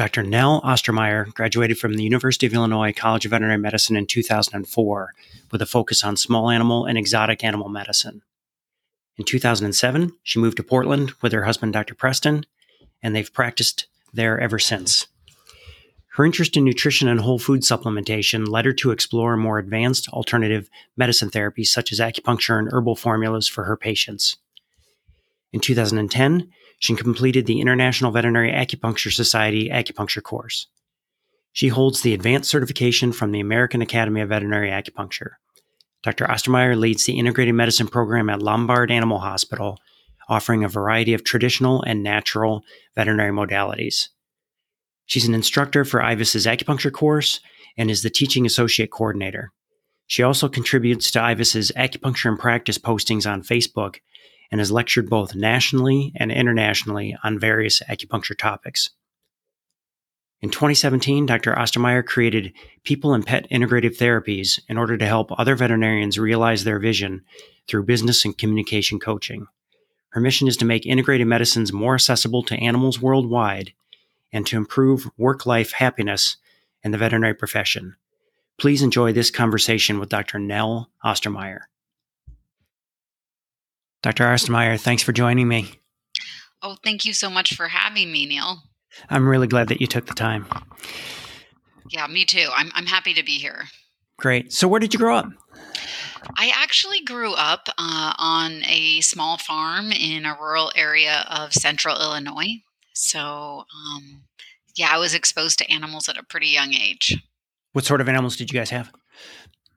Dr. Nell Ostermeier graduated from the University of Illinois College of Veterinary Medicine in 2004 with a focus on small animal and exotic animal medicine. In 2007, she moved to Portland with her husband, Dr. Preston, and they've practiced there ever since. Her interest in nutrition and whole food supplementation led her to explore more advanced alternative medicine therapies such as acupuncture and herbal formulas for her patients. In 2010, she completed the International Veterinary Acupuncture Society acupuncture course. She holds the advanced certification from the American Academy of Veterinary Acupuncture. Dr. Ostermeier leads the integrated medicine program at Lombard Animal Hospital, offering a variety of traditional and natural veterinary modalities. She's an instructor for IVAS's acupuncture course and is the teaching associate coordinator. She also contributes to IVAS's acupuncture and practice postings on Facebook and has lectured both nationally and internationally on various acupuncture topics. In 2017, Dr. Ostermeier created People and Pet Integrative Therapies in order to help other veterinarians realize their vision through business and communication coaching. Her mission is to make integrated medicines more accessible to animals worldwide and to improve work life happiness in the veterinary profession. Please enjoy this conversation with Dr. Nell Ostermeier. Dr. Ostermeier, thanks for joining me. Oh, thank you so much for having me, Neil. I'm really glad that you took the time. Yeah, me too. I'm, I'm happy to be here. Great. So, where did you grow up? I actually grew up uh, on a small farm in a rural area of central Illinois. So, um, yeah, I was exposed to animals at a pretty young age. What sort of animals did you guys have?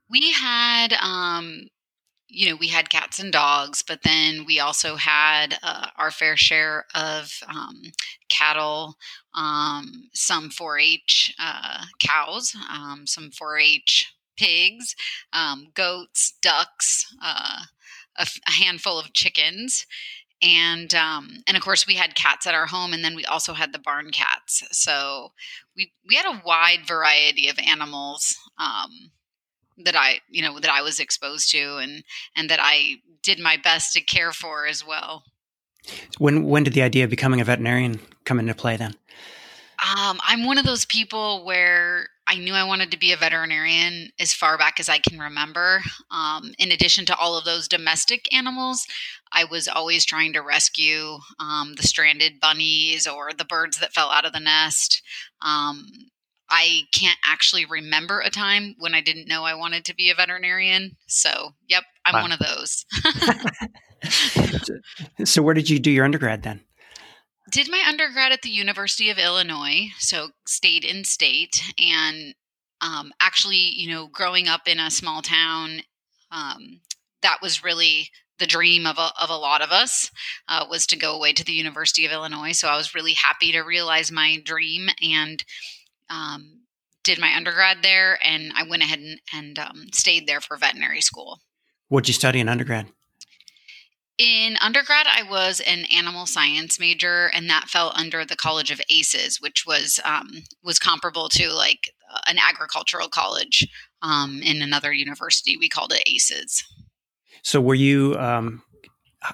We had um, you know, we had cats and dogs, but then we also had uh, our fair share of um, cattle, um, some 4 H uh, cows, um, some 4 H pigs, um, goats, ducks, uh, a, a, handful of chickens. And um, and of course we had cats at our home, and then we also had the barn cats. So we we had a wide variety of animals um, that I, you know, that I was exposed to and and that I did my best to care for as well. When when did the idea of becoming a veterinarian come into play then? Um, I'm one of those people where I knew I wanted to be a veterinarian as far back as I can remember. Um, in addition to all of those domestic animals, I was always trying to rescue um, the stranded bunnies or the birds that fell out of the nest. I can't actually remember a time when I didn't know I wanted to be a veterinarian. So, yep, I'm wow. one of those. so, where did you do your undergrad then? Did my undergrad at the University of Illinois, so stayed in state, and um, actually, you know, growing up in a small town, um, that was really the dream of a, of a lot of us uh, was to go away to the University of Illinois. So I was really happy to realize my dream and um, did my undergrad there, and I went ahead and, and um, stayed there for veterinary school. What'd you study in undergrad? In undergrad, I was an animal science major, and that fell under the College of ACES, which was um, was comparable to like an agricultural college um, in another university. We called it ACES. So, were you um,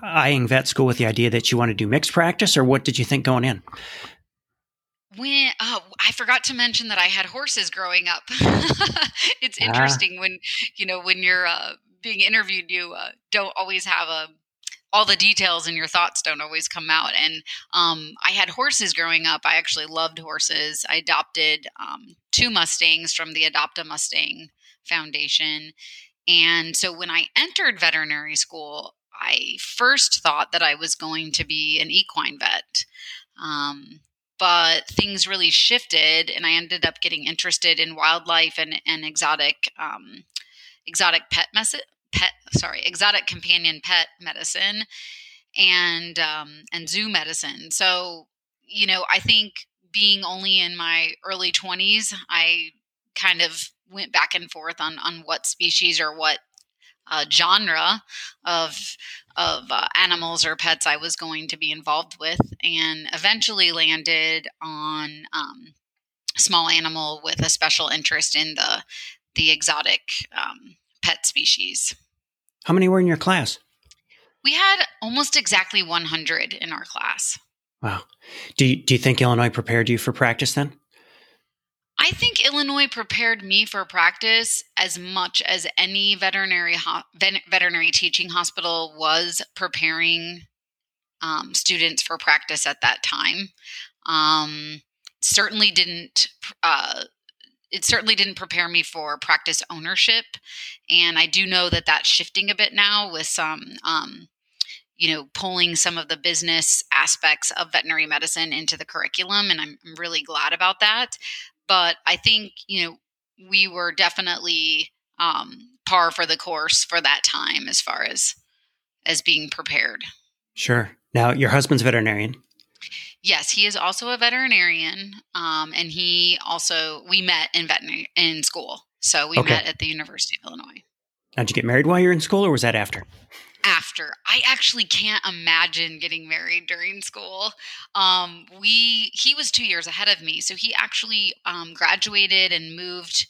eyeing vet school with the idea that you want to do mixed practice, or what did you think going in? When oh, I forgot to mention that I had horses growing up. it's ah. interesting ah. when you know when you're uh, being interviewed, you uh, don't always have a um, all the details and your thoughts don't always come out. And um, I had horses growing up. I actually loved horses. I adopted um, two Mustangs from the Adopt a Mustang Foundation. And so when I entered veterinary school, I first thought that I was going to be an equine vet. Um, but things really shifted and i ended up getting interested in wildlife and, and exotic um, exotic pet mess- pet sorry exotic companion pet medicine and um, and zoo medicine. So you know i think being only in my early 20s i kind of went back and forth on on what species or what uh, genre of of uh, animals or pets I was going to be involved with, and eventually landed on um, small animal with a special interest in the the exotic um, pet species. How many were in your class? We had almost exactly 100 in our class. Wow. Do you, do you think Illinois prepared you for practice then? I think Illinois prepared me for practice as much as any veterinary ho- veterinary teaching hospital was preparing um, students for practice at that time. Um, certainly didn't. Uh, it certainly didn't prepare me for practice ownership, and I do know that that's shifting a bit now with some um, you know, pulling some of the business aspects of veterinary medicine into the curriculum. And I'm really glad about that. But I think, you know, we were definitely um, par for the course for that time as far as as being prepared. Sure. Now, your husband's veterinarian. Yes, he is also a veterinarian, um, and he also we met in veterinary in school. So we okay. met at the University of Illinois. Now, did you get married while you were in school, or was that after? After. I actually can't imagine getting married during school. Um, we he was two years ahead of me, so he actually um, graduated and moved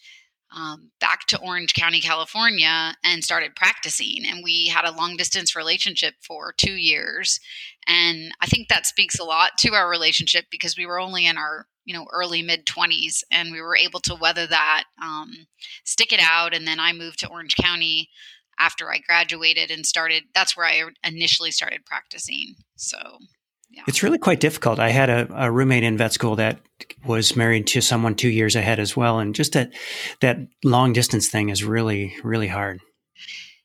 um, back to Orange County, California, and started practicing. And we had a long distance relationship for two years, and I think that speaks a lot to our relationship because we were only in our you know early mid 20s and we were able to weather that um, stick it out and then i moved to orange county after I graduated and started. That's where I initially started practicing. So, yeah. It's really quite difficult. I had a, a, roommate in vet school that was married to someone two years ahead as well, and just that that long distance thing is really really hard.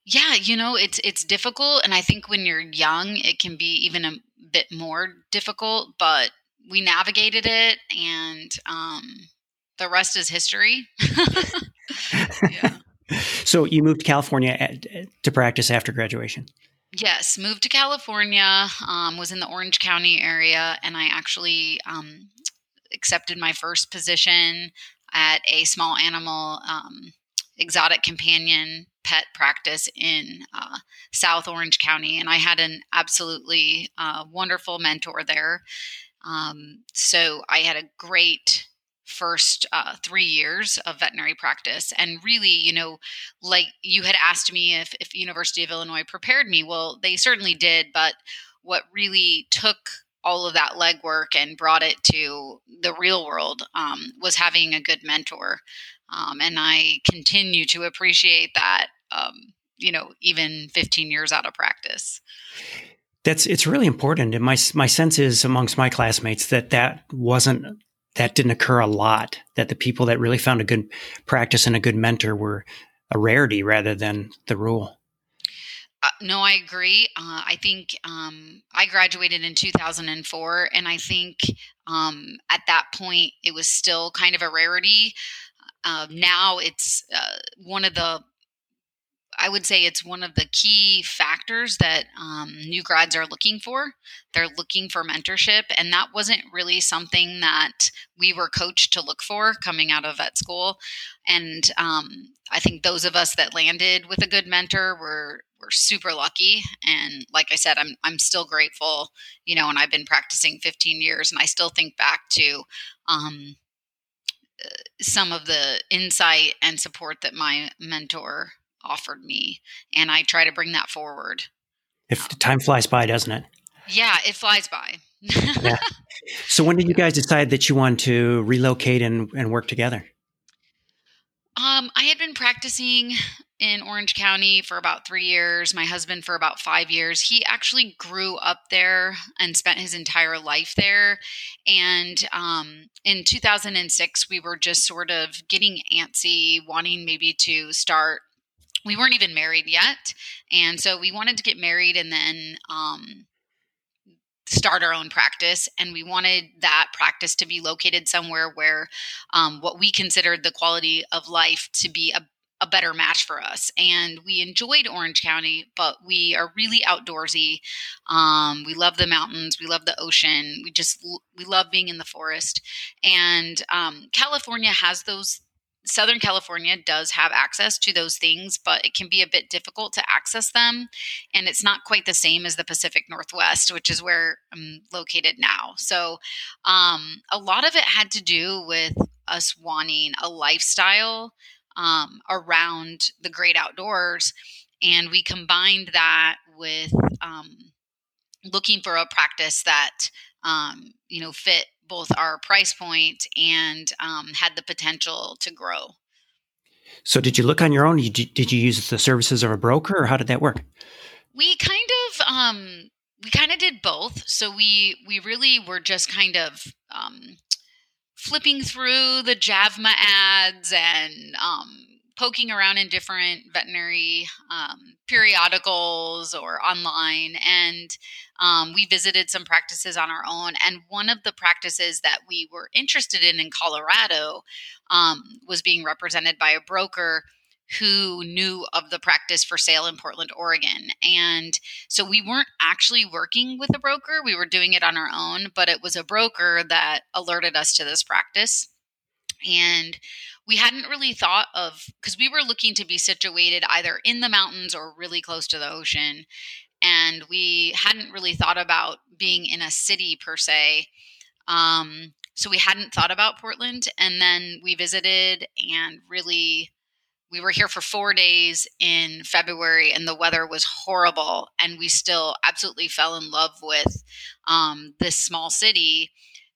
Yeah, you know, it's it's difficult, and I think when you're young, it can be even a bit more difficult. But we navigated it, and um, the rest is history. yeah. So you moved to California at, to practice after graduation. Yes, moved to California. Um, was in the Orange County area, and I actually um, accepted my first position at a small animal um, exotic companion pet practice in uh, South Orange County, and I had an absolutely uh, wonderful mentor there. Um, so I had a great first uh, three years of veterinary practice and really you know like you had asked me if, if university of illinois prepared me well they certainly did but what really took all of that legwork and brought it to the real world um, was having a good mentor um, and i continue to appreciate that um, you know even 15 years out of practice. That's it's really important and my my sense is amongst my classmates that that wasn't that didn't occur a lot. That the people that really found a good practice and a good mentor were a rarity rather than the rule. Uh, no, I agree. Uh, I think um, I graduated in 2004, and I think um, at that point it was still kind of a rarity. Uh, now it's uh, one of the I would say it's one of the key factors that um, new grads are looking for. They're looking for mentorship, and that wasn't really something that we were coached to look for coming out of vet school. And um, I think those of us that landed with a good mentor were were super lucky. And like I said, I'm I'm still grateful. You know, and I've been practicing 15 years, and I still think back to. Um, uh, some of the insight and support that my mentor offered me. And I try to bring that forward. If um, time flies by, doesn't it? Yeah, it flies by. yeah. So when did you guys decide that you wanted to relocate and, and work together? Um, I had been practicing in Orange County for about three years, my husband for about five years. He actually grew up there and spent his entire life there. And um, in 2006, we were just sort of getting antsy, wanting maybe to start we weren't even married yet. And so we wanted to get married and then um, start our own practice. And we wanted that practice to be located somewhere where um, what we considered the quality of life to be a a better match for us. And we enjoyed Orange County, but we are really outdoorsy. Um, we love the mountains. We love the ocean. We just we love being in the forest. And um, California has those Southern California does have access to those things, but it can be a bit difficult to access them. And it's not quite the same as the Pacific Northwest, which is where I'm located now. So um, a lot of it had to do with us wanting a lifestyle um, around the great outdoors. And we combined that with um, looking for a practice that, um, you know, fit both our price point and um, had the potential to grow. So, did you look on your own? Did you use the services of a broker, or how did that work? We kind of um, we kind of did both. So we we really were just kind of um, flipping through the JAVMA ads and um, poking around in different veterinary um, periodicals or online. And um, we visited some practices on our own. And one of the practices that we were interested in in Colorado um, was being represented by a broker who knew of the practice for sale in Portland, Oregon. And so we weren't actually working with a broker, we were doing it on our own, but it was a broker that alerted us to this practice. And we hadn't really thought of because we were looking to be situated either in the mountains or really close to the ocean. And we hadn't really thought about being in a city per se. Um, so we hadn't thought about Portland. And then we visited and really we were here for four days in February and the weather was horrible. And we still absolutely fell in love with um, this small city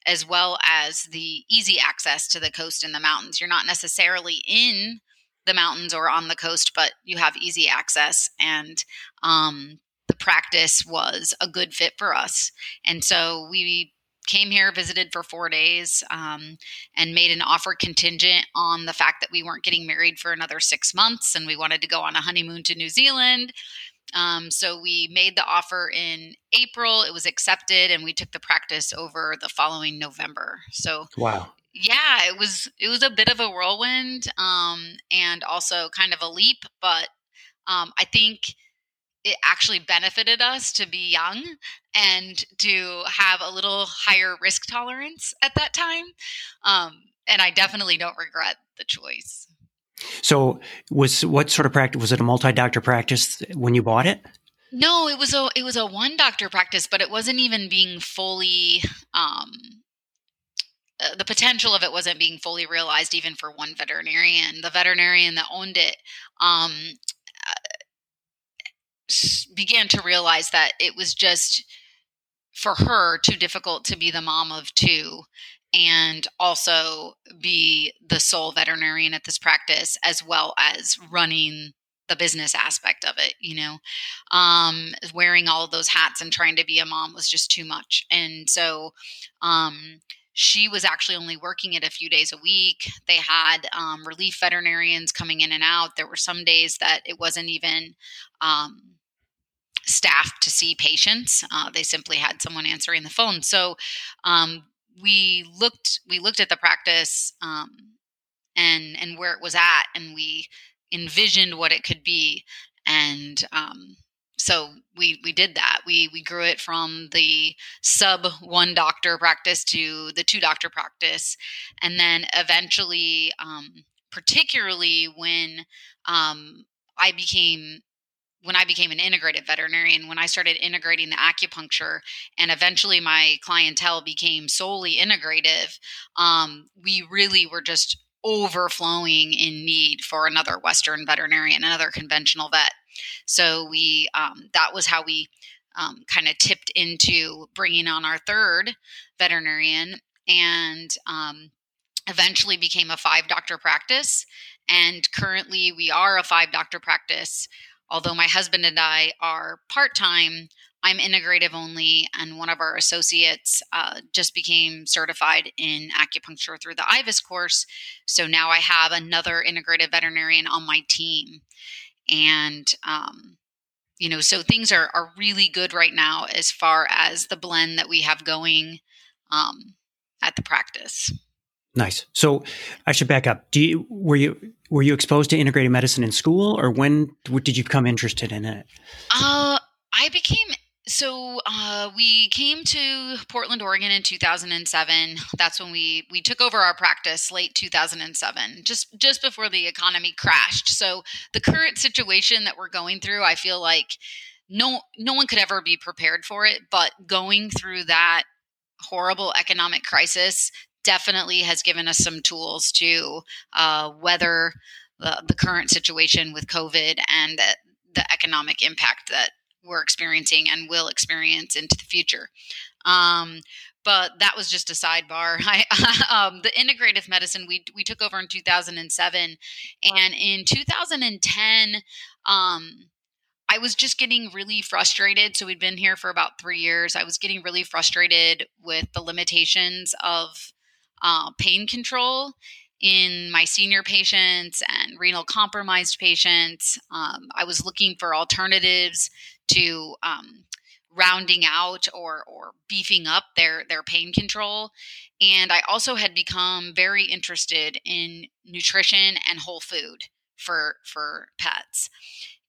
as well as the easy access to the coast and the mountains. You're not necessarily in the mountains or on the coast, but you have easy access. And um, the practice was a good fit for us. And so we came here, visited for four days, um, and made an offer contingent on the fact that we weren't getting married for another six months and we wanted to go on a honeymoon to New Zealand. Um, so we made the offer in April. It was accepted, and we took the practice over the following November. So wow, yeah, it was it was a bit of a whirlwind, um, and also kind of a leap. But um, I think it actually benefited us to be young and to have a little higher risk tolerance at that time. Um, and I definitely don't regret the choice. So, was what sort of practice was it? A multi-doctor practice when you bought it? No, it was a it was a one doctor practice, but it wasn't even being fully. Um, uh, the potential of it wasn't being fully realized even for one veterinarian. The veterinarian that owned it um, began to realize that it was just for her too difficult to be the mom of two and also be the sole veterinarian at this practice as well as running the business aspect of it you know um, wearing all those hats and trying to be a mom was just too much and so um, she was actually only working it a few days a week they had um, relief veterinarians coming in and out there were some days that it wasn't even um, staff to see patients. Uh, they simply had someone answering the phone. So um, we looked we looked at the practice um, and and where it was at, and we envisioned what it could be, and um, so we we did that. We we grew it from the sub one doctor practice to the two doctor practice, and then eventually, um, particularly when um, I became when I became an integrative veterinarian, when I started integrating the acupuncture, and eventually my clientele became solely integrative, um, we really were just overflowing in need for another Western veterinarian, another conventional vet. So we um, that was how we um, kind of tipped into bringing on our third veterinarian, and um, eventually became a five doctor practice. And currently, we are a five doctor practice although my husband and I are part time, I'm integrative only, and one of our associates uh, just became certified in acupuncture through the IVAS course. So now I have another integrative veterinarian on my team. And, um, you know, so things are, are really good right now as far as the blend that we have going um, at the practice. Nice. So I should back up. Do you were you were you exposed to integrated medicine in school, or when did you become interested in it? Uh, I became so uh, we came to Portland, Oregon in 2007. That's when we we took over our practice late 2007, just just before the economy crashed. So the current situation that we're going through, I feel like no no one could ever be prepared for it. But going through that horrible economic crisis definitely has given us some tools to uh, weather the, the, current situation with COVID and the, the, economic impact that we're experiencing and will experience into the future. Um, but that was just a sidebar. I, um, the integrative medicine we we took over in 2007, and in 2010, um, I was just getting really frustrated. So we'd been here for about three years. I was getting really frustrated with the limitations of uh, pain control in my senior patients and renal compromised patients. Um, I was looking for alternatives to um, rounding out or or beefing up their their pain control. And I also had become very interested in nutrition and whole food for for pets.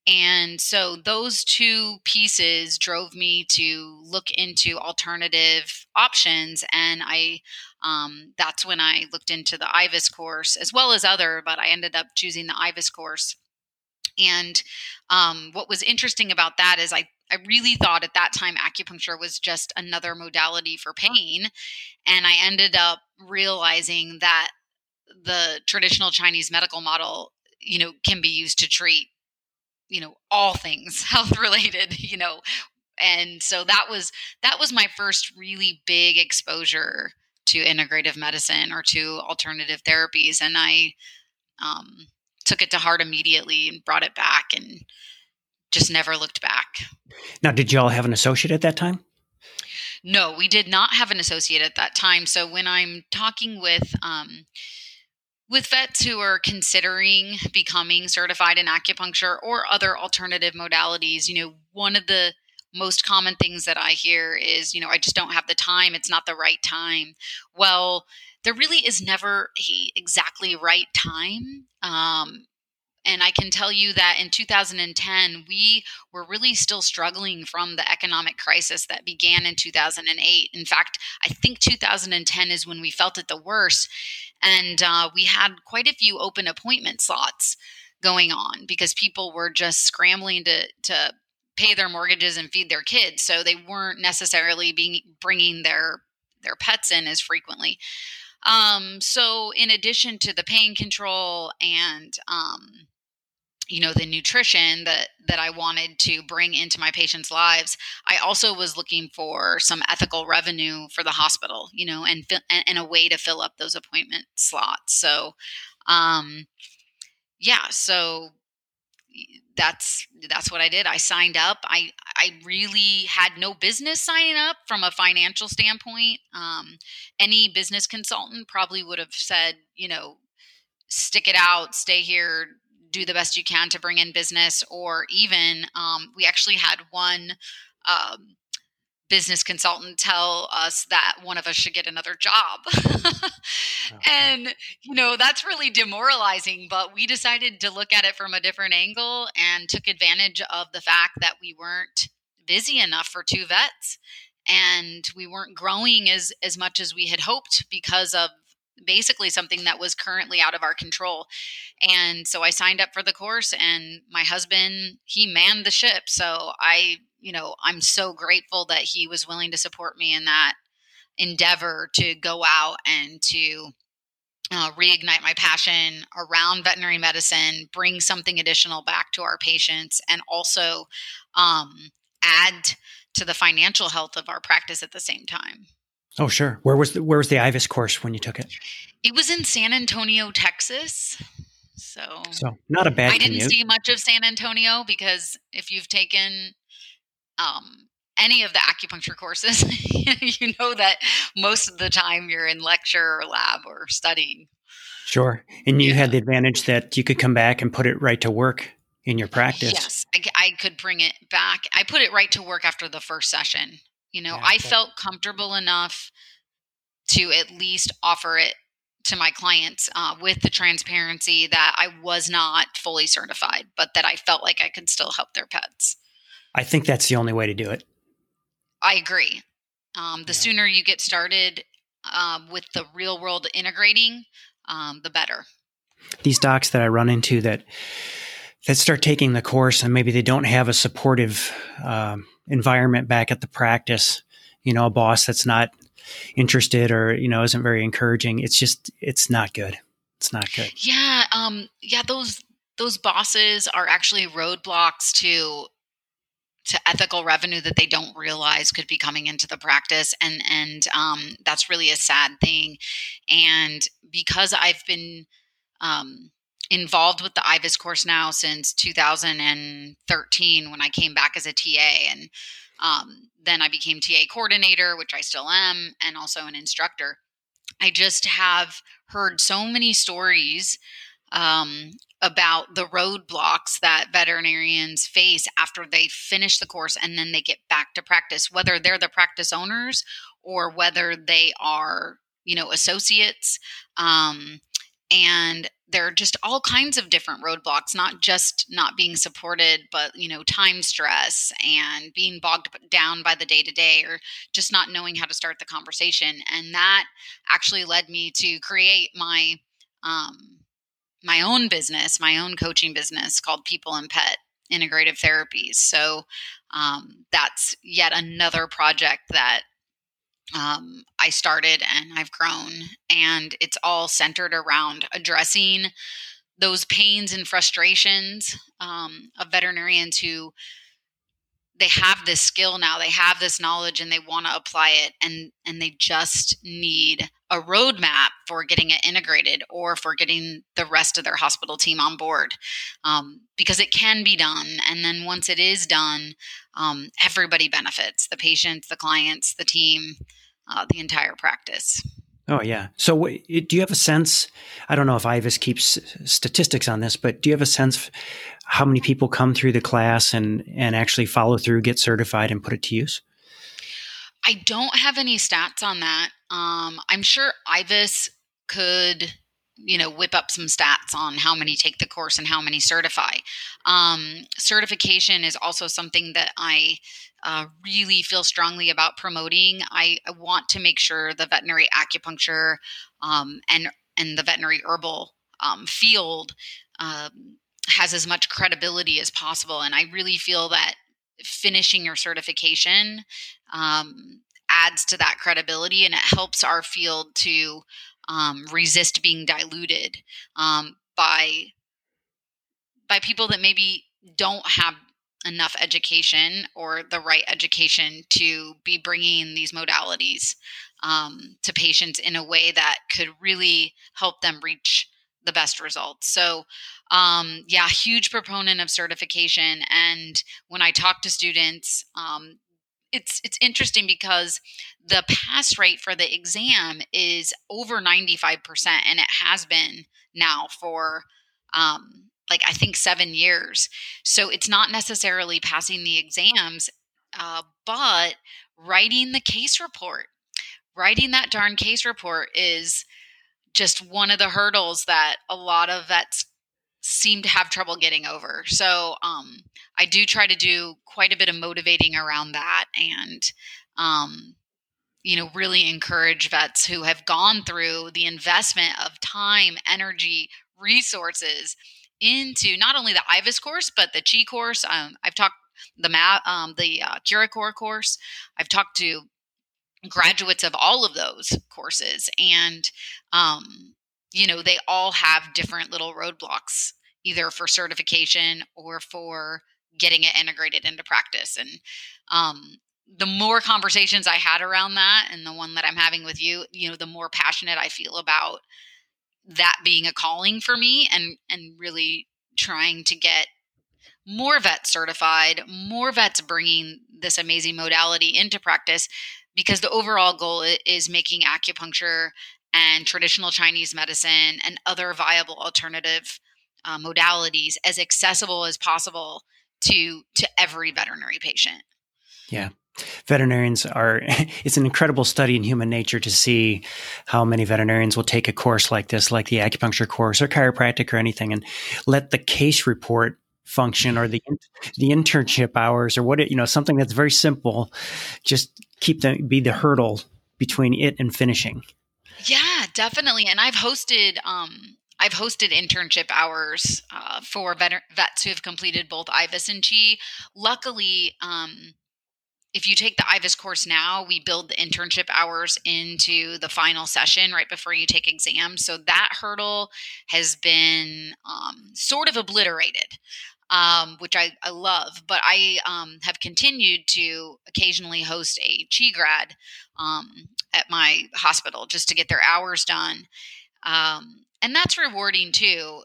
And so those two pieces drove me to look into alternative options. And I, um, that's when I looked into the IVAS course as well as other, but I ended up choosing the IVAS course. And um, what was interesting about that is I, I really thought at that time acupuncture was just another modality for pain. And I ended up realizing that the traditional Chinese medical model, you know, can be used to treat you know all things health related you know and so that was that was my first really big exposure to integrative medicine or to alternative therapies and i um, took it to heart immediately and brought it back and just never looked back. Now did you all have an associate at that time? No we did not have an associate at that time so when i'm talking with um, with vets who are considering becoming certified in acupuncture or other alternative modalities, you know, one of the most common things that I hear is, you know, I just don't have the time. It's not the right time. Well, there really is never a exactly right time. Um, and I can tell you that in 2010, we were really still struggling from the economic crisis that began in 2008. In fact, I think 2010 is when we felt it the worst. And uh, we had quite a few open appointment slots going on because people were just scrambling to, to pay their mortgages and feed their kids. So they weren't necessarily being bringing their their pets in as frequently. Um, so in addition to the pain control and um, you know the nutrition that that I wanted to bring into my patients' lives. I also was looking for some ethical revenue for the hospital, you know, and and, a way to fill up those appointment slots. So, um, yeah, so that's that's what I did. I signed up. I I really had no business signing up from a financial standpoint. Um, any business consultant probably would have said, you know, stick it out, stay here, do the best you can to bring in business, or even um, we actually had one um, business consultant tell us that one of us should get another job. okay. And, you know, that's really demoralizing, but we decided to look at it from a different angle and took advantage of the fact that we weren't busy enough for two vets and we weren't growing as as much as we had hoped because of basically something that was currently out of our control. And so I signed up for the course and my husband, he manned the ship. So I, you know, I'm so grateful that he was willing to support me in that endeavor to go out and to uh, reignite my passion around veterinary medicine, bring something additional back to our patients, and also um, add to the financial health of our practice at the same time. Oh, sure. Where was the, where was the IVAS course when you took it? It was in San Antonio, Texas. So, so not a bad. I didn't commute. see much of San Antonio because if you've taken um, any of the acupuncture courses, you know that most of the time you're in lecture or lab or studying. Sure, and you yeah. had the advantage that you could come back and put it right to work in your practice. Yes, I, I could bring it back. I put it right to work after the first session. You know, yeah, I felt comfortable enough to at least offer it to my clients uh, with the transparency that I was not fully certified, but that I felt like I could still help their pets. I think that's the only way to do it. I agree. Um, the yeah. sooner you get started uh, with the real world integrating, um, the better. These docs that I run into that that start taking the course and maybe they don't have a supportive um, environment back at the practice, you know, a boss that's not interested or, you know, isn't very encouraging. It's just, it's not good. It's not good. Yeah. Um, yeah. Those, those bosses are actually roadblocks to to ethical revenue that they don't realize could be coming into the practice and and um, that's really a sad thing and because i've been um, involved with the IVAS course now since 2013 when I came back as a TA. And um, then I became TA coordinator, which I still am, and also an instructor. I just have heard so many stories um, about the roadblocks that veterinarians face after they finish the course and then they get back to practice, whether they're the practice owners or whether they are, you know, associates. Um, and there are just all kinds of different roadblocks not just not being supported but you know time stress and being bogged down by the day to day or just not knowing how to start the conversation. And that actually led me to create my um, my own business my own coaching business called people and pet integrative therapies. So um, that's yet another project that um, I started and I've grown. And it's all centered around addressing those pains and frustrations um, of veterinarians who they have this skill now they have this knowledge and they want to apply it and and they just need a roadmap for getting it integrated or for getting the rest of their hospital team on board um, because it can be done and then once it is done um, everybody benefits the patients the clients the team uh, the entire practice. Oh yeah. So do you have a sense? I don't know if IVAS keeps statistics on this, but do you have a sense how many people come through the class and and actually follow through, get certified, and put it to use? I don't have any stats on that. Um, I'm sure IVAS could you know whip up some stats on how many take the course and how many certify um, certification is also something that i uh, really feel strongly about promoting I, I, want to make sure the veterinary acupuncture um, and and the veterinary herbal um, field um, has as much credibility as possible and i really feel that finishing your certification um, adds to that credibility and it helps our field to um, resist being diluted um, by by people that maybe don't have enough education or the right education to be bringing these modalities um, to patients in a way that could really help them reach the best results. So, um, yeah, huge proponent of certification. And when I talk to students, um, it's it's interesting because the pass rate for the exam is over 95% and it has been now for um, like i think seven years so it's not necessarily passing the exams uh, but writing the case report writing that darn case report is just one of the hurdles that a lot of vets seem to have trouble getting over. So um, I do try to do quite a bit of motivating around that and, um, you know, really encourage vets who have gone through the investment of time, energy, resources into not only the IVAS course, but the CHI course. Um, I've talked the MA, um, the uh, CuraCore course. I've talked to graduates of all of those courses and um, you know, they all have different little roadblocks, either for certification or for getting it integrated into practice. And um, the more conversations I had around that, and the one that I'm having with you, you know, the more passionate I feel about that being a calling for me, and and really trying to get more vets certified, more vets bringing this amazing modality into practice because the overall goal is making acupuncture and traditional Chinese medicine and other viable alternative uh, modalities as accessible as possible to to every veterinary patient. Yeah. Veterinarians are, it's an incredible study in human nature to see how many veterinarians will take a course like this, like the acupuncture course or chiropractic or anything, and let the case report function or the the internship hours or what it, you know something that's very simple just keep the be the hurdle between it and finishing yeah, definitely. And I've hosted um I've hosted internship hours uh, for vet- vets who have completed both IVAS and CHI. Luckily, um, if you take the IVAS course now, we build the internship hours into the final session right before you take exams. So that hurdle has been um, sort of obliterated. um, which I, I love. But I um, have continued to occasionally host a chi grad um, at my hospital just to get their hours done. Um, and that's rewarding too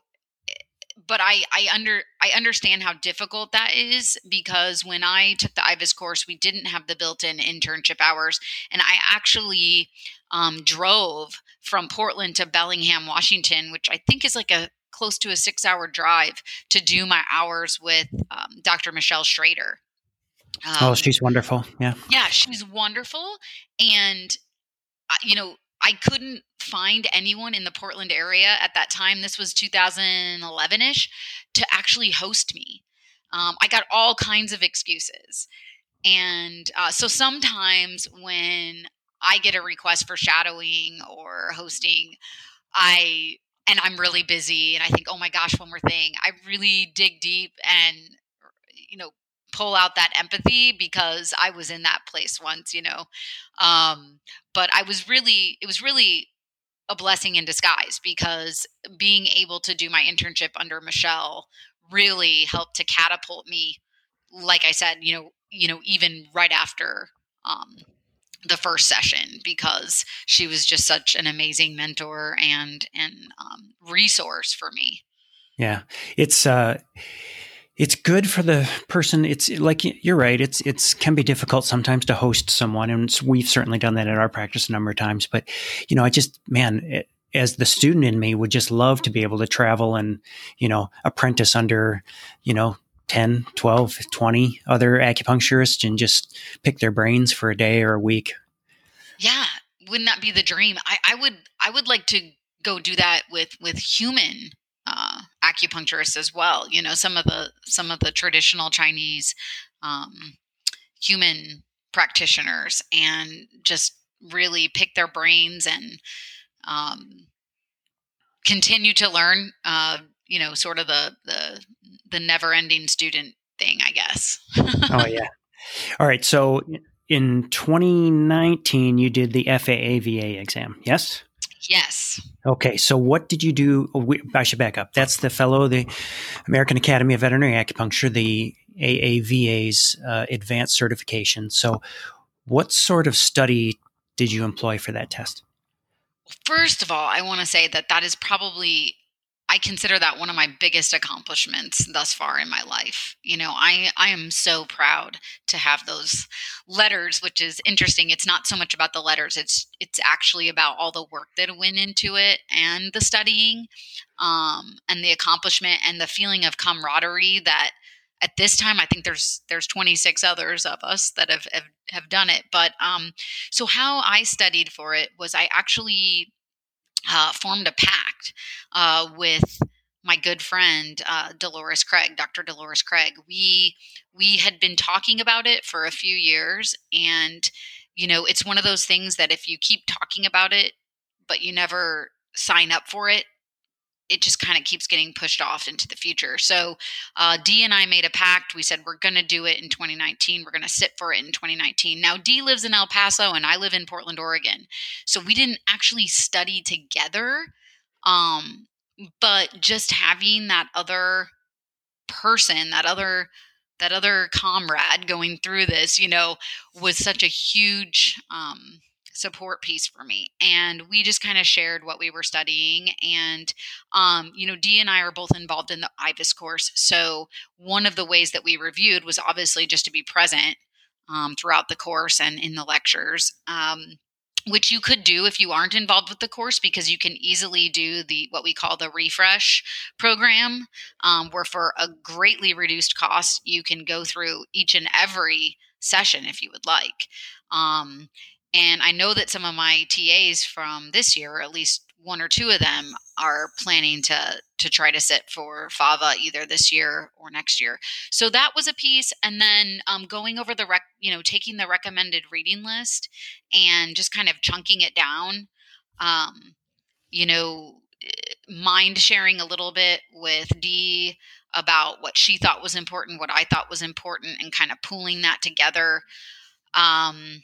but I I under I understand how difficult that is because when I took the IVAS course, we didn't have the built-in internship hours, and I actually um, drove from Portland to Bellingham, Washington, which I think is like a close to a six-hour drive to do my hours with um, Dr. Michelle Schrader. Um, oh, she's wonderful. Yeah, yeah, she's wonderful, and uh, you know I couldn't find anyone in the Portland area at that time. This was 2011 ish to actually host me. Um, I got all kinds of excuses. And uh, so sometimes when I get a request for shadowing or hosting, I and I'm really busy and I think, oh my gosh, one more thing. I really dig deep and you know pull out that empathy because I was in that place once, you know. Um, but I was really, it was really a blessing in disguise because being able to do my internship under Michelle really helped to catapult me. Like I said, you know, you know, even right after um, the first session because she was just such an amazing mentor and and um, resource for me. Yeah, it's uh, it's good for the person. It's like you're right. It's it's can be difficult sometimes to host someone and we've certainly done that in our practice a number of times but you know i just man it, as the student in me would just love to be able to travel and you know apprentice under you know 10 12 20 other acupuncturists and just pick their brains for a day or a week. Yeah wouldn't that be the dream? I, I would i would like to go do that with with human acupuncturists as well. You know, some of the some of the traditional Chinese um, human practitioners, and just really pick their brains and um, continue to learn. Uh, you know, sort of the the the never ending student thing, I guess. oh yeah. All right. So in 2019, you did the FAAVA exam. Yes. Yes. Okay, so what did you do? Oh, I should back up. That's the fellow, the American Academy of Veterinary Acupuncture, the AAVA's uh, advanced certification. So, what sort of study did you employ for that test? First of all, I want to say that that is probably I consider that one of my biggest accomplishments thus far in my life. You know, I I am so proud to have those letters, which is interesting. It's not so much about the letters; it's it's actually about all the work that went into it and the studying, um, and the accomplishment and the feeling of camaraderie that at this time i think there's there's 26 others of us that have have, have done it but um so how i studied for it was i actually uh, formed a pact uh, with my good friend uh, Dolores Craig, Dr. Dolores Craig. We we had been talking about it for a few years, and you know, it's one of those things that if you keep talking about it, but you never sign up for it, it just kind of keeps getting pushed off into the future. So, uh, Dee and I made a pact. We said we're going to do it in 2019. We're going to sit for it in 2019. Now, Dee lives in El Paso and I live in Portland, Oregon. So, we didn't actually study together. Um, but just having that other person, that other that other comrade going through this, you know, was such a huge um, support piece for me. And we just kind of shared what we were studying. And, um, you know, Dee and I are both involved in the IVAS course. So one of the ways that we reviewed was obviously just to be present um, throughout the course and in the lectures. Um, which you could do if you aren't involved with the course because you can easily do the what we call the refresh program um, where for a greatly reduced cost you can go through each and every session if you would like um, and I know that some of my TAs from this year, or at least one or two of them, are planning to to try to sit for FAVA either this year or next year. So that was a piece, and then um, going over the rec, you know, taking the recommended reading list and just kind of chunking it down. Um, you know, mind sharing a little bit with Dee about what she thought was important, what I thought was important, and kind of pooling that together. Um,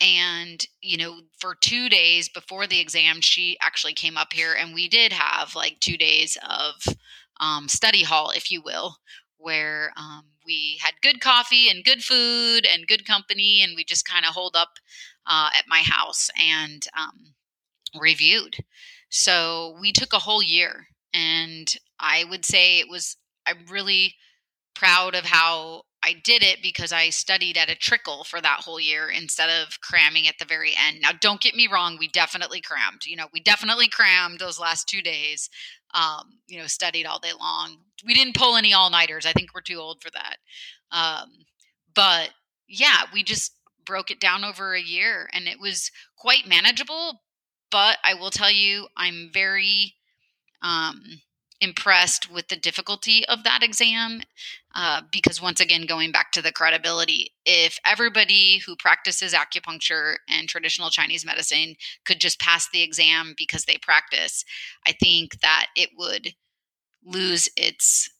and you know for two days before the exam she actually came up here and we did have like two days of um, study hall if you will where um, we had good coffee and good food and good company, and we just kind of holed up uh, at my house and um, reviewed. So we took a whole year, and I would say it was, I'm really proud of how I did it because I studied at a trickle for that whole year instead of cramming at the very end. Now, don't get me wrong, we definitely crammed. You know, we definitely crammed those last two days. Um, you know, studied all day long. We didn't pull any all nighters. I think we're too old for that. Um, but yeah, we just broke it down over a year and it was quite manageable. But I will tell you, I'm very um, impressed with the difficulty of that exam uh, because once again going back to the credibility if everybody who practices acupuncture and traditional chinese medicine could just pass the exam because they practice i think that it would lose its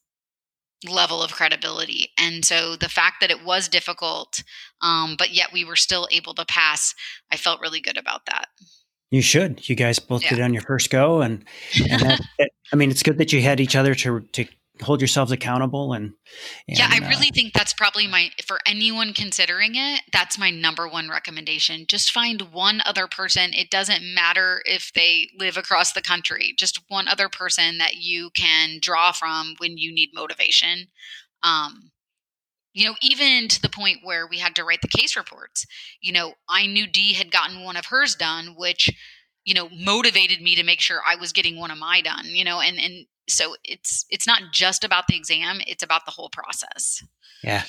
level of credibility. And so the fact that it was difficult um, but yet we were still able to pass i felt really good about that you should. You guys both yeah. did on your first go, and, and that, I mean, it's good that you had each other to to hold yourselves accountable. And, and yeah, I really uh, think that's probably my for anyone considering it. That's my number one recommendation. Just find one other person. It doesn't matter if they live across the country. Just one other person that you can draw from when you need motivation. Um, you know, even to the point where we had to write the case reports. You know, I knew Dee had gotten one of hers done, which, you know, motivated me to make sure I was getting one of my done, you know, and and so it's it's not just about the exam, it's about the whole process. Yeah.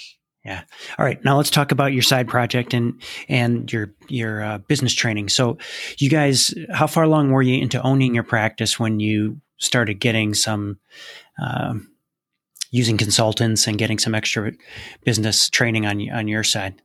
Yeah. All right. Now let's talk about your side project and and your your uh, business training. So, you guys, how far along were you into owning your practice when you started getting some um, using consultants and getting some extra business training on on your side?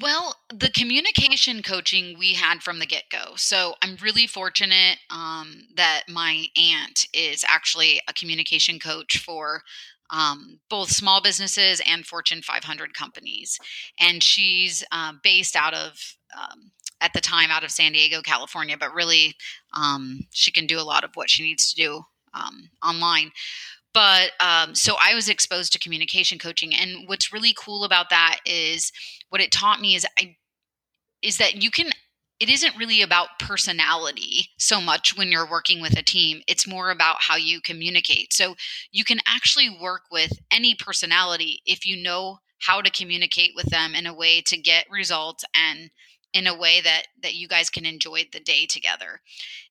Well, the communication coaching we had from the get go. So I'm really fortunate um, that my aunt is actually a communication coach for um, both small businesses and Fortune 500 companies. And she's uh, based out of, um, at the time, out of San Diego, California, but really um, she can do a lot of what she needs to do um, online but um, so i was exposed to communication coaching and what's really cool about that is what it taught me is i is that you can it isn't really about personality so much when you're working with a team. It's more about how you communicate. So you can actually work with any personality if you know how to communicate with them in a way to get results and in a way that that you guys can enjoy the day together.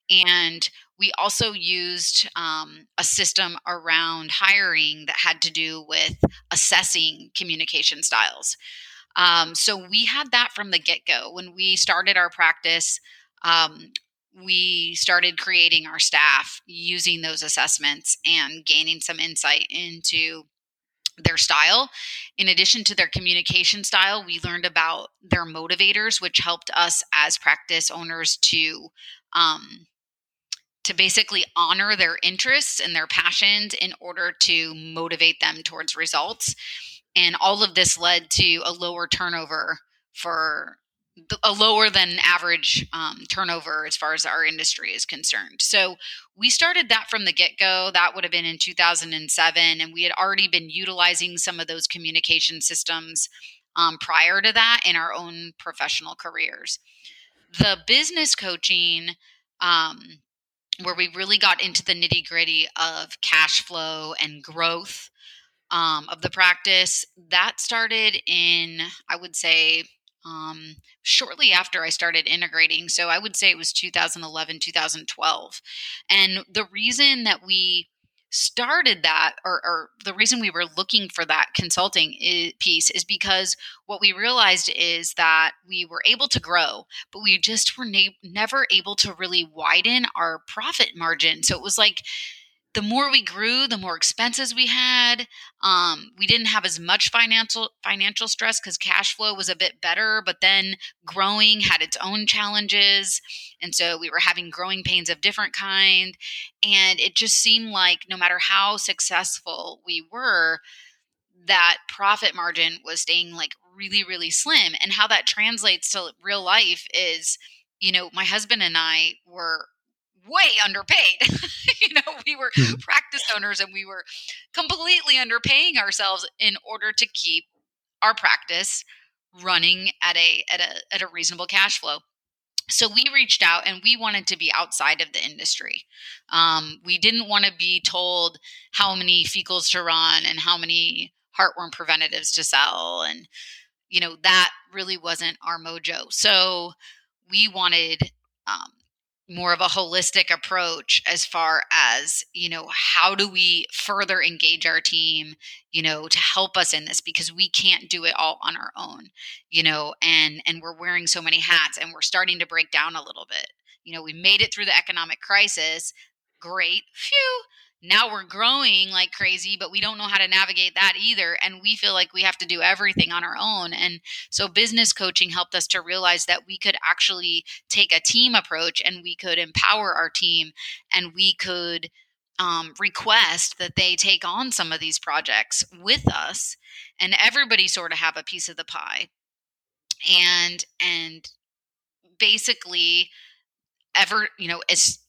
And we also used um, a system around hiring that had to do with assessing communication styles. Um, so we had that from the get go. When we started our practice, um, we started creating our staff using those assessments and gaining some insight into their style. In addition to their communication style, we learned about their motivators, which helped us as practice owners to um, to basically honor their interests and their passions in order to motivate them towards results. And all of this led to a lower turnover for a lower than average um, turnover as far as our industry is concerned. So we started that from the get go. That would have been in 2007. And we had already been utilizing some of those communication systems um, prior to that in our own professional careers. The business coaching, um, where we really got into the nitty gritty of cash flow and growth um, of the practice. That started in, I would say, um, shortly after I started integrating. So I would say it was 2011, 2012. And the reason that we started that or, or, the reason we were looking for that consulting piece is because what we realized is that we were able to grow but we just were na- never able to really widen our profit margin. So it was like the more we grew, the more expenses we had. Um, we didn't have as much financial financial stress because cash flow was a bit better, but then growing had its own challenges, and so we were having growing pains of different kind. And it just seemed like no matter how successful we were, that profit margin was staying like really really slim. And how that translates to real life is, you know, my husband and I were way underpaid. you know, we were mm-hmm. practice owners and we were completely underpaying ourselves in order to keep our practice running at a at a at a reasonable cash flow. So we reached out and we wanted to be outside of the industry. Um, we didn't want to be told how many fecals to run and how many heartworm preventatives to sell and you know that really wasn't our mojo so we wanted um, more of a holistic approach as far as you know how do we further engage our team you know to help us in this because we can't do it all on our own you know and and we're wearing so many hats and we're starting to break down a little bit. You know we made it through the economic crisis. Great. Phew now we're growing like crazy but we don't know how to navigate that either and we feel like we have to do everything on our own and so business coaching helped us to realize that we could actually take a team approach and we could empower our team and we could um, request that they take on some of these projects with us and everybody sort of have a piece of the pie. And and basically ever you know as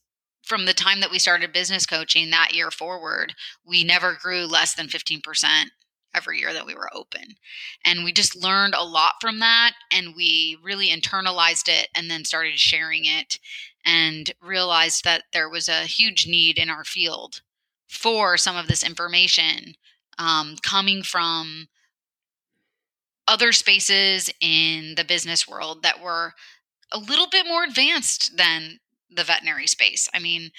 from the time that we started business coaching that year forward, we never grew less than 15% every year that we were open. And we just learned a lot from that and we really internalized it and then started sharing it and realized that there was a huge need in our field for some of this information um, coming from other spaces in the business world that were a little bit more advanced than the veterinary space. I mean,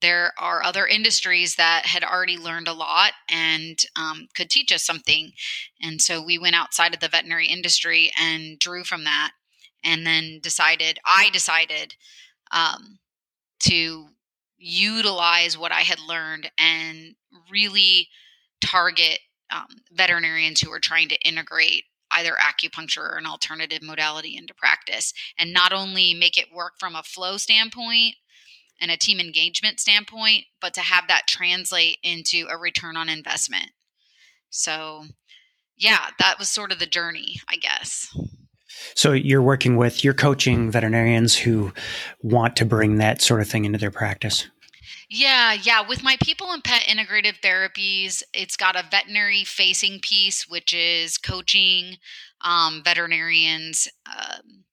there are other industries that had already learned a lot and um, could teach us something. And so we went outside of the veterinary industry and drew from that. And then decided, I decided um, to utilize what I had learned and really target um, veterinarians who are trying to integrate either acupuncture or an alternative modality into practice and not only make it work from a flow standpoint and a team engagement standpoint, but to have that translate into a return on investment. So, yeah, that was sort of the journey, I guess. So you're working with, you're coaching veterinarians who want to bring that sort of thing into their practice. Yeah, yeah. With my people and pet integrative therapies, it's got a veterinary facing piece, which is coaching um, veterinarians um,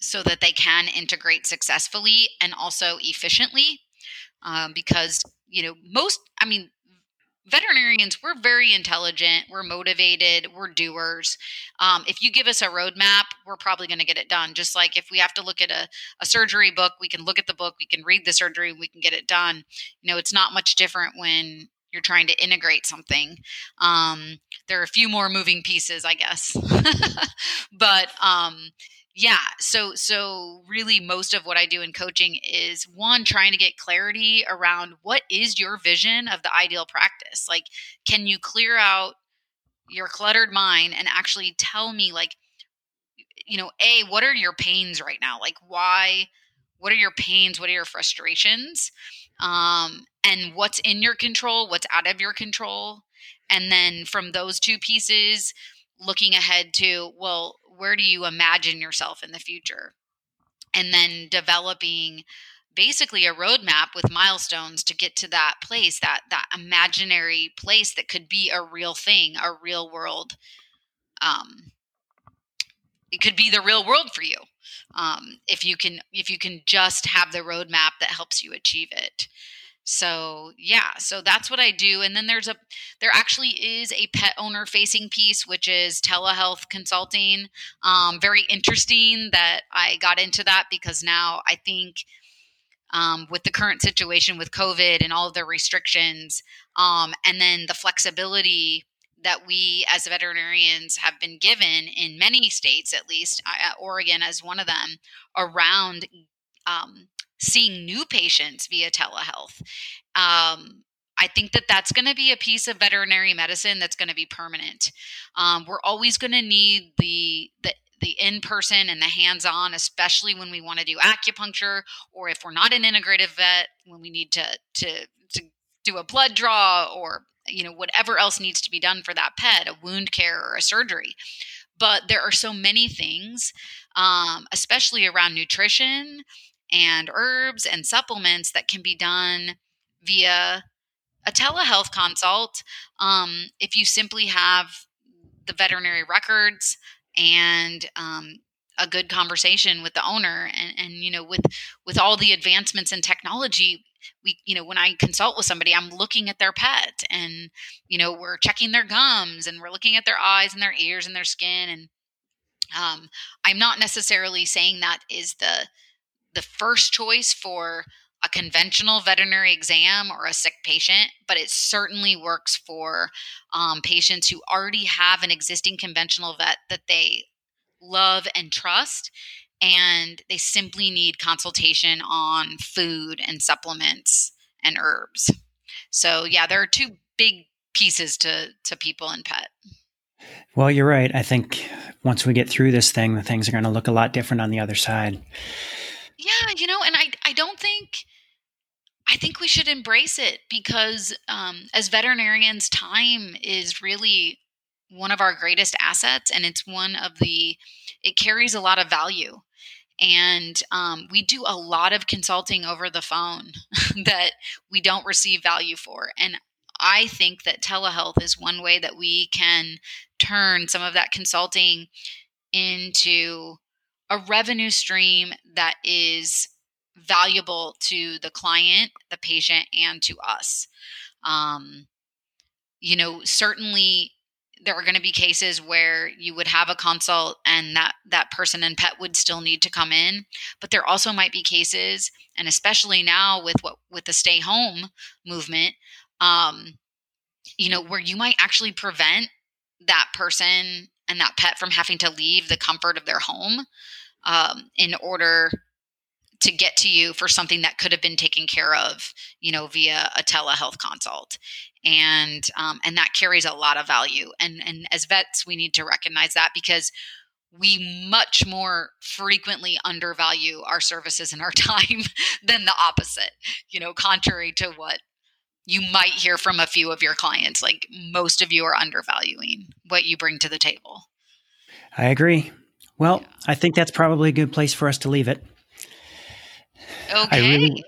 so that they can integrate successfully and also efficiently. Um, because, you know, most, I mean, veterinarians, we're very intelligent, we're motivated, we're doers. Um, if you give us a roadmap, we're probably going to get it done. Just like if we have to look at a, a surgery book, we can look at the book, we can read the surgery, we can get it done. You know, it's not much different when you're trying to integrate something. Um, there are a few more moving pieces, I guess. but um, yeah so so really most of what i do in coaching is one trying to get clarity around what is your vision of the ideal practice? Like can you clear out your cluttered mind and actually tell me like you know a what are your pains right now? Like why what are your pains? What are your frustrations? Um and what's in your control? What's out of your control? And then from those two pieces looking ahead to well where do you imagine yourself in the future? And then developing basically a roadmap with milestones to get to that place that that imaginary place that could be a real thing a real world um it could be the real world for you um if you can if you can just have the roadmap that helps you achieve it so yeah so that's what i do and then there's a there actually is a pet owner facing piece which is telehealth consulting um, very interesting that i got into that because now i think um, with the current situation with covid and all of the restrictions um, and then the flexibility that we as veterinarians have been given in many states at least uh, oregon as one of them around um, seeing new patients via telehealth. Um, I think that that's going to be a piece of veterinary medicine that's going to be permanent. Um, we're always going to need the the the in person and the hands on, especially when we want to do acupuncture, or if we're not an integrative vet, when we need to to to do a blood draw or you know whatever else needs to be done for that pet, a wound care or a surgery. But there are so many things, um, especially around nutrition and herbs and supplements that can be done via a telehealth consult um, if you simply have the veterinary records and um, a good conversation with the owner and, and you know with with all the advancements in technology we you know when i consult with somebody i'm looking at their pet and you know we're checking their gums and we're looking at their eyes and their ears and their skin and um, i'm not necessarily saying that is the the first choice for a conventional veterinary exam or a sick patient, but it certainly works for um, patients who already have an existing conventional vet that they love and trust and they simply need consultation on food and supplements and herbs. So yeah, there are two big pieces to to people and pet. Well, you're right. I think once we get through this thing, the things are going to look a lot different on the other side. Yeah, you know, and I I don't think I think we should embrace it because um, as veterinarians, time is really one of our greatest assets, and it's one of the it carries a lot of value. And um, we do a lot of consulting over the phone that we don't receive value for and i think that telehealth is one way that we can turn some of that consulting into a revenue stream that is valuable to the client the patient and to us. Um, you know certainly there are going to be cases where you would have a consult and that that person and pet would still need to come in but there also might be cases and especially now with what with the stay home movement um you know where you might actually prevent that person and that pet from having to leave the comfort of their home um, in order to get to you for something that could have been taken care of, you know, via a telehealth consult. And um, and that carries a lot of value. And and as vets, we need to recognize that because we much more frequently undervalue our services and our time than the opposite. You know, contrary to what you might hear from a few of your clients, like most of you are undervaluing what you bring to the table. I agree. Well, yeah. I think that's probably a good place for us to leave it. Okay. I really,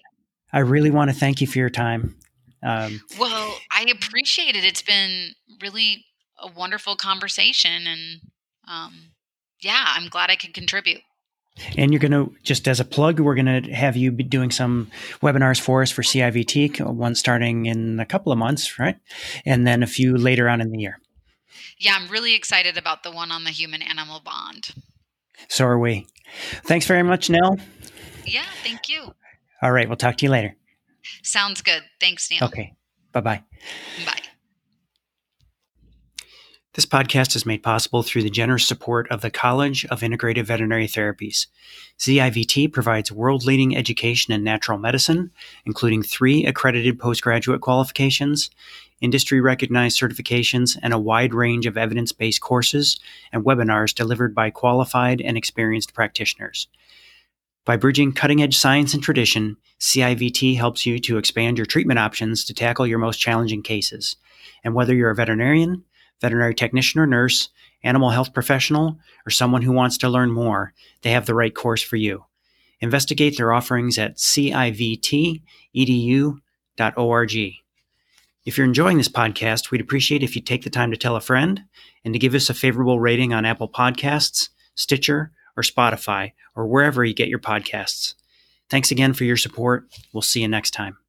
I really want to thank you for your time. Um, well, I appreciate it. It's been really a wonderful conversation, and um, yeah, I'm glad I could contribute. And you're going to, just as a plug, we're going to have you be doing some webinars for us for CIVT, one starting in a couple of months, right? And then a few later on in the year. Yeah, I'm really excited about the one on the human animal bond. So are we. Thanks very much, Nell. Yeah, thank you. All right. We'll talk to you later. Sounds good. Thanks, Neil. Okay. Bye-bye. Bye. This podcast is made possible through the generous support of the College of Integrative Veterinary Therapies. CIVT provides world leading education in natural medicine, including three accredited postgraduate qualifications, industry recognized certifications, and a wide range of evidence based courses and webinars delivered by qualified and experienced practitioners. By bridging cutting edge science and tradition, CIVT helps you to expand your treatment options to tackle your most challenging cases. And whether you're a veterinarian, veterinary technician or nurse, animal health professional, or someone who wants to learn more, they have the right course for you. Investigate their offerings at civtedu.org. If you're enjoying this podcast, we'd appreciate if you take the time to tell a friend and to give us a favorable rating on Apple Podcasts, Stitcher, or Spotify, or wherever you get your podcasts. Thanks again for your support. We'll see you next time.